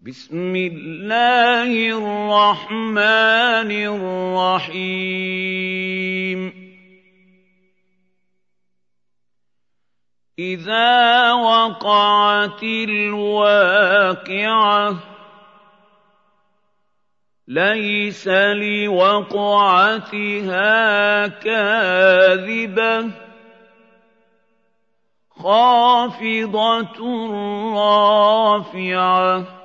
بسم الله الرحمن الرحيم. إذا وقعت الواقعة ليس لوقعتها كاذبة خافضة رافعة.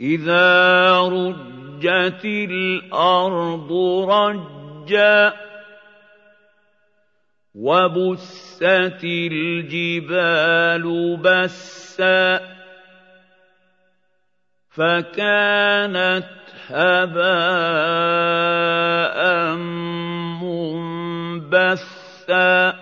إِذَا رُجَّتِ الْأَرْضُ رَجًّا وَبُسَّتِ الْجِبَالُ بَسًّا فَكَانَتْ هَبَاءً مُّنبَثًّا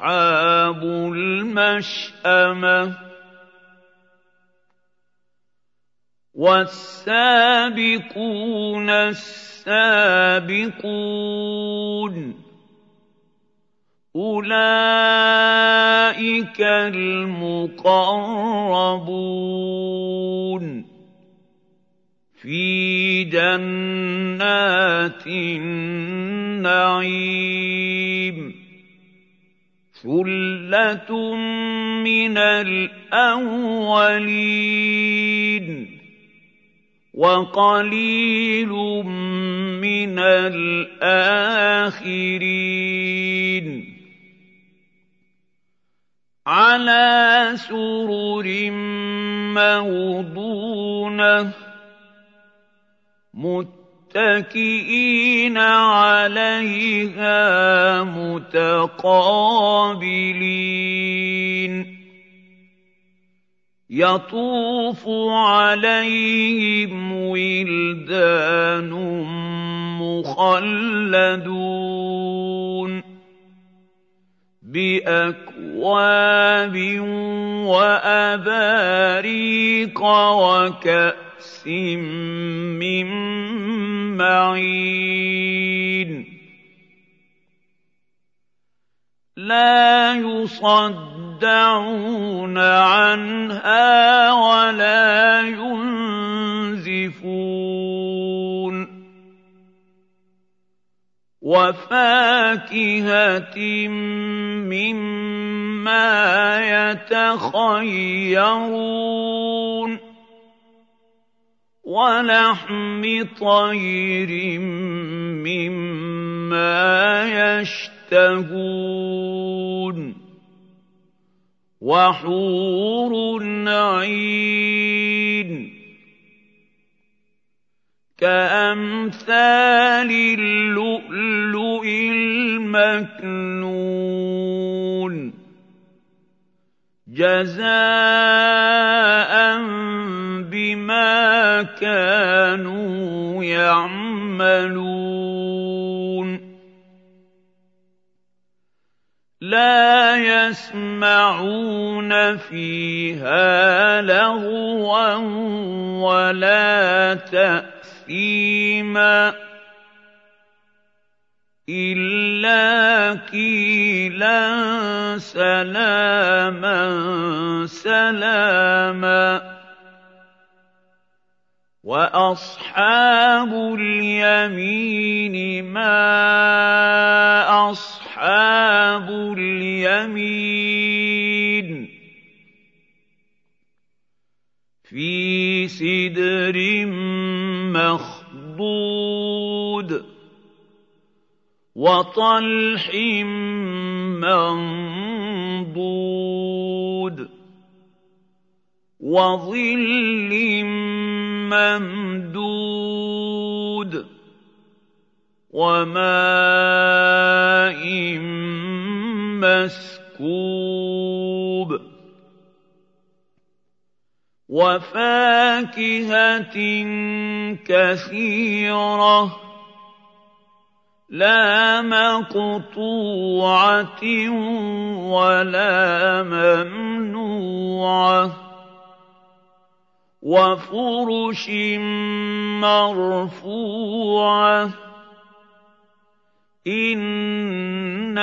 أصحاب المشأمة والسابقون السابقون أولئك المقربون في جنات النعيم ثُلَّةٌ مِّنَ الْأَوَّلِينَ وَقَلِيلٌ مِّنَ الْآخِرِينَ عَلَىٰ سُرُرٍ مَّوْضُونَةٍ مُّتَّكِئِينَ عَلَيْهَا مُتَقَابِلِينَ. يَطُوفُ عَلَيْهِمْ وِلْدَانٌ مُّخَلَّدُونَ بِأَكْوَابٍ وَأَبَارِيقَ وَكَأْسٍ مِّن مَّعِينٍ لَّا يُصَدَّعُونَ عَنْهَا وَلَا يُنزِفُونَ. وَفَاكِهَةٍ مِّمَّا يَتَخَيَّرُونَ. وَلَحْمِ طَيْرٍ مِّمَّا يَشْتَهُونَ وَحُورٌ عِينٌ كَأَمْثَالِ اللُّؤْلُؤِ الْمَكْنُونِ جَزَاءً كَانُوا يَعْمَلُونَ. لَا يَسْمَعُونَ فِيهَا لَغْوًا وَلَا تَأْثِيمًا إِلَّا قِيلًا سَلَامًا سَلَامًا. وَأَصْحَابُ الْيَمِينِ مَا أَصْحَابُ الْيَمِينِ فِي سِدْرٍ مَّخْضُودٍ وَطَلْحٍ مَّنضُودٍ وَظِلٍّ مَّمْدُودٍ وَمَاءٍ مَّسْكُوبٍ وفاكهة كثيرة لا مقطوعة ولا ممنوعة وفرش مرفوعة. أنا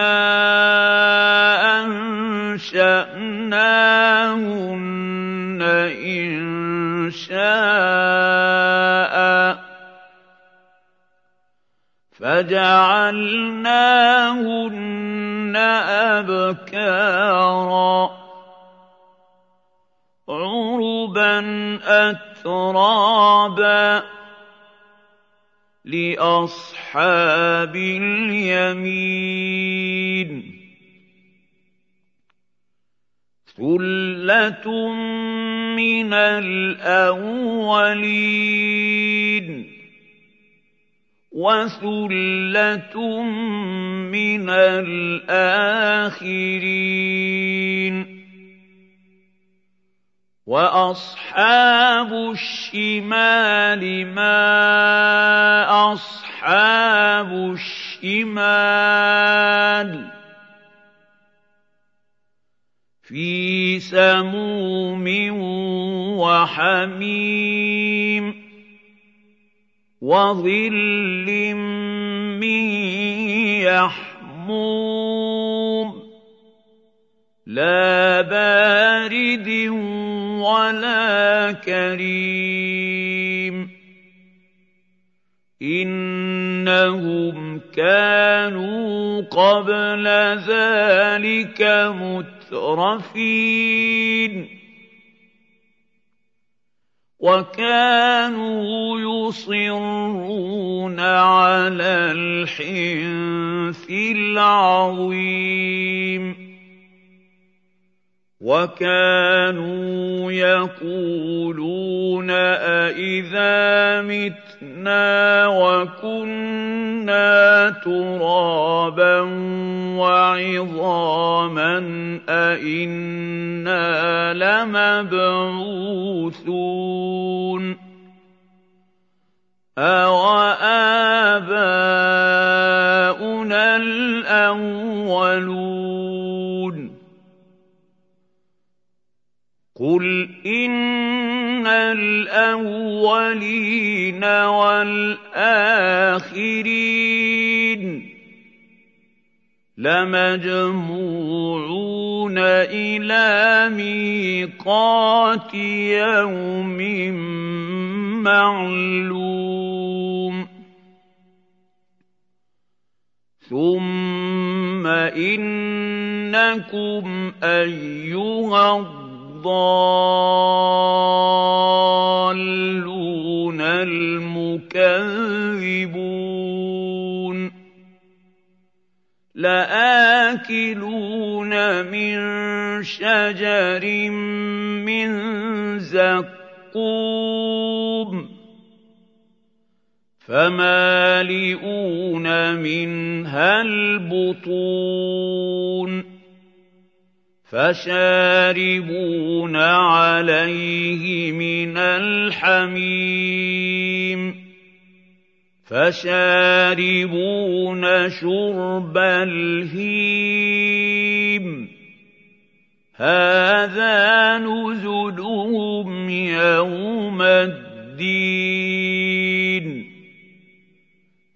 انشاناهن ان شاء. فجعلناهن أبكارا. أترابا لأصحاب اليمين. ثلة من الأولين وَثُلَّةٌ مِّنَ الْآخِرِينَ. وَأَصْحَابُ الشِّمَالِ مَا أَصْحَابُ الشِّمَالِ فِي سَمُومٍ وَحَمِيمٍ وَظِلٍّ مِّن يَحْمُومٍ لَّا بَارِدٍ وَلَا كَرِيمٍ. إِنَّهُمْ كَانُوا قَبْلَ ذَٰلِكَ مُتْرَفِينَ. وَكَانُوا يُصِرُّونَ عَلَى الْحِنثِ الْعَظِيمِ. وَكَانُوا يَقُولُونَ أَإِذَا مِتْنَا وَكُنَّا تُرَابًا وَعِظَامًا أَإِنَّا لَمَبْعُوثُونَ أَوَآبَاؤُنَا الْأَوَّلُونَ إِنَّ الْأَوَّلِينَ وَالْآخِرِينَ لَمَجْمُوعُونَ إِلَىٰ مِيقَاتِ يَوْمٍ مَّعْلُومٍ ثُمَّ إِنَّكُمْ أَيُّهَا الضالون المكذبون لآكلون من شجر من زقوم فمالئون منها البطون فشاربون عليه من الحميم. فشاربون شرب الهيم. هذا نزلهم يوم الدين.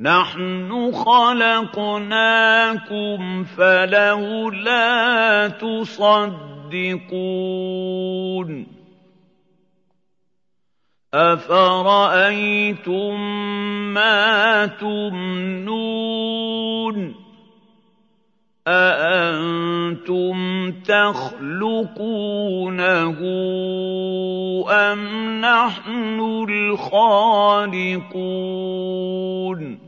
نَحْنُ خَلَقْنَاكُمْ فَلَوْلَا تُصَدِّقُونَ. أَفَرَأَيْتُم مَّا تُمْنُونَ؟ أَأَنتُمْ تَخْلُقُونَهُ أَمْ نَحْنُ الْخَالِقُونَ؟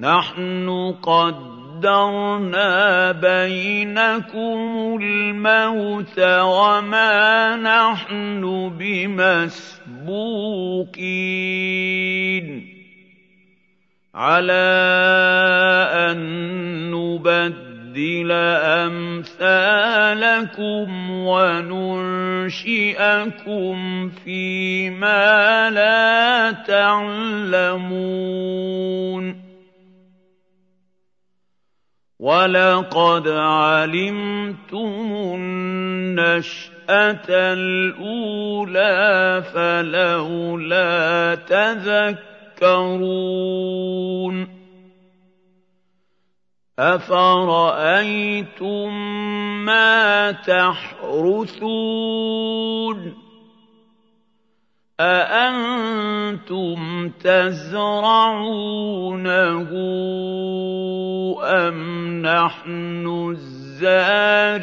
نَحْنُ قَدَّرْنَا بَيْنَكُمُ الْمَوْتَ وَمَا نَحْنُ بِمَسْبُوقِينَ. عَلَىٰ أَن نُّبَدِّلَ أَمْثَالَكُمْ وَنُنشِئَكُمْ فِيمَا لَا تَعْلَمُونَ. وَلَقَدْ عَلِمْتُمُ النَّشْأَةَ الْأُولَىٰ فَلَوْلَا تَذَكَّرُونَ أَفَرَأَيْتُم مَّا تَحْرُثُونَ أَأَنتُمْ تَزْرَعُونَهُ أَمْ نَحْنُ الزَّارِعُونَ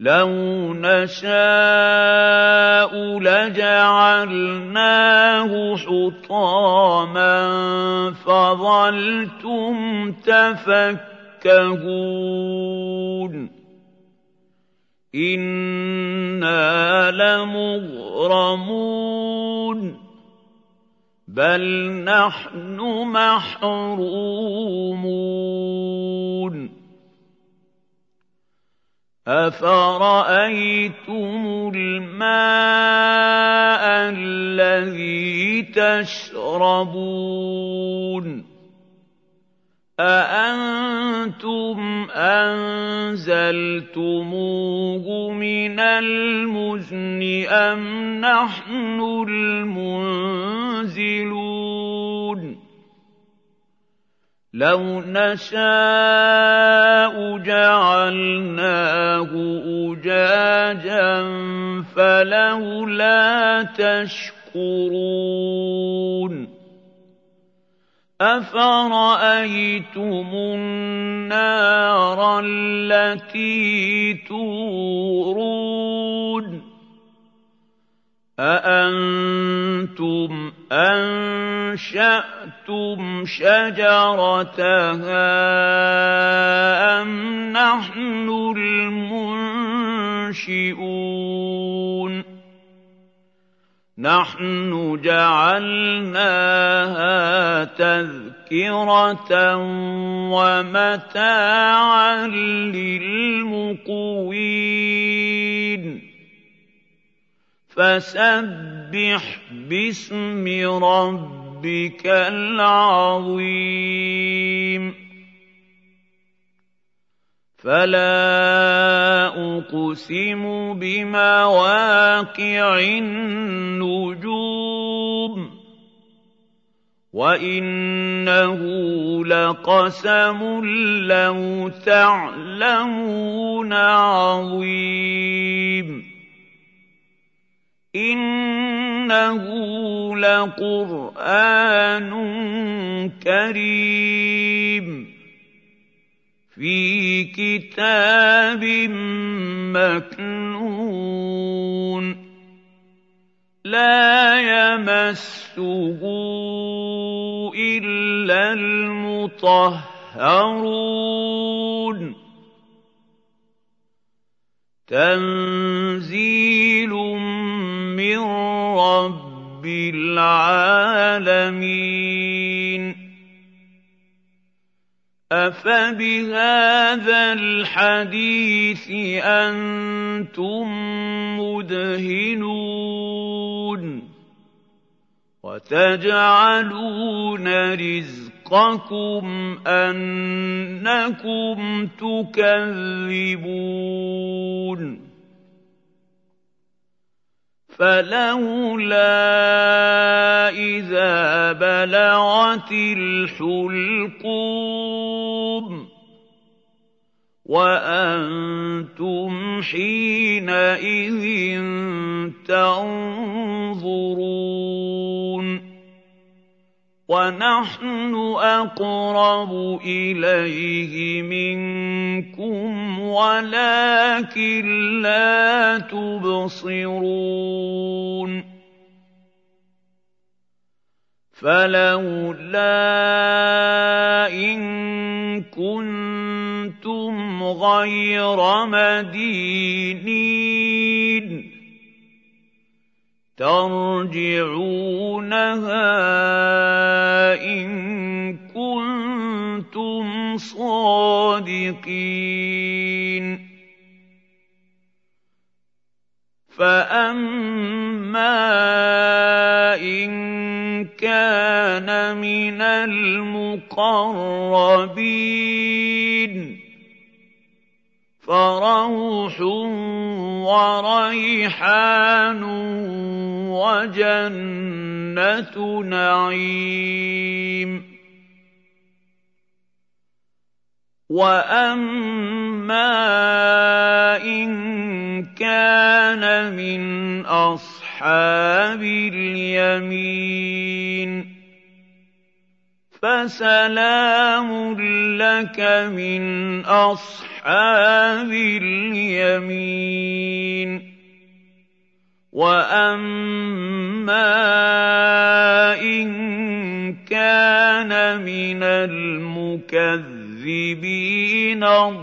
لَوْ نَشَاءُ لَجَعَلْنَاهُ حُطَامًا فَظَلْتُمْ تَفَكَّهُونَ إِنَّا لَمُغْرَمُونَ بَلْ نَحْنُ مَحْرُومُونَ أَفَرَأَيْتُمُ الْمَاءَ الَّذِي تَشْرَبُونَ أَأَنتُمْ أَنزَلْتُمُوهُ مِنَ الْمُزْنِ أَمْ نَحْنُ الْمُنزِلُونَ لَوْ نَشَاءُ جَعَلْنَاهُ أُجَاجًا فَلَوْلَا تَشْكُرُونَ. أَفَرَأَيْتُمُ النَّارَ الَّتِي تُورُونَ؟ أَأَنتُمْ أَنشَأْتُمْ شَجَرَتَهَا أَمْ نَحْنُ الْمُنشِئُونَ نَحْنُ جَعَلْنَاهَا تَذْكِرَةً وَمَتَاعًا لِّلْمُقْوِينَ فَسَبِّحْ بِاسْمِ رَبِّكَ الْعَظِيمِ. فَلَا أُقْسِمُ بِمَوَاقِعِ النُّجُومِ وَإِنَّهُ لَقَسَمٌ لَّوْ تَعْلَمُونَ عَظِيمٌ. إِنَّهُ لَقُرْآنٌ كَرِيمٌ فِي كِتَابٍ مَّكْنُونٍ لَّا يَمَسُّهُ إِلَّا الْمُطَهَّرُونَ تَنزِيلٌ مِّن رَّبِّ الْعَالَمِينَ. أَفَبِهَٰذَا الْحَدِيثِ أَنتُم مُّدْهِنُونَ وَتَجْعَلُونَ رِزْقَكُمْ أَنَّكُمْ تُكَذِّبُونَ. فَلَوْلَا إِذَا بَلَغَتِ الْحُلْقُومَ وَأَنتُمْ حِينَئِذٍ تَنظُرُونَ وَنَحْنُ أَقْرَبُ إِلَيْهِ مِنكُمْ وَلَٰكِن لَّا تُبْصِرُونَ. فَلَوْلَا إِن كُنتُمْ غَيْرَ مَدِينِينَ تَرْجِعُونَهَا إِن كُنتُمْ صادقين. فاما ان كان من المقربين فروح وريحان وجنة نعيم. وأما إن كان من أصحاب اليمين فسلام لك من أصحاب اليمين. وأما إن كان من المكذبين الضالين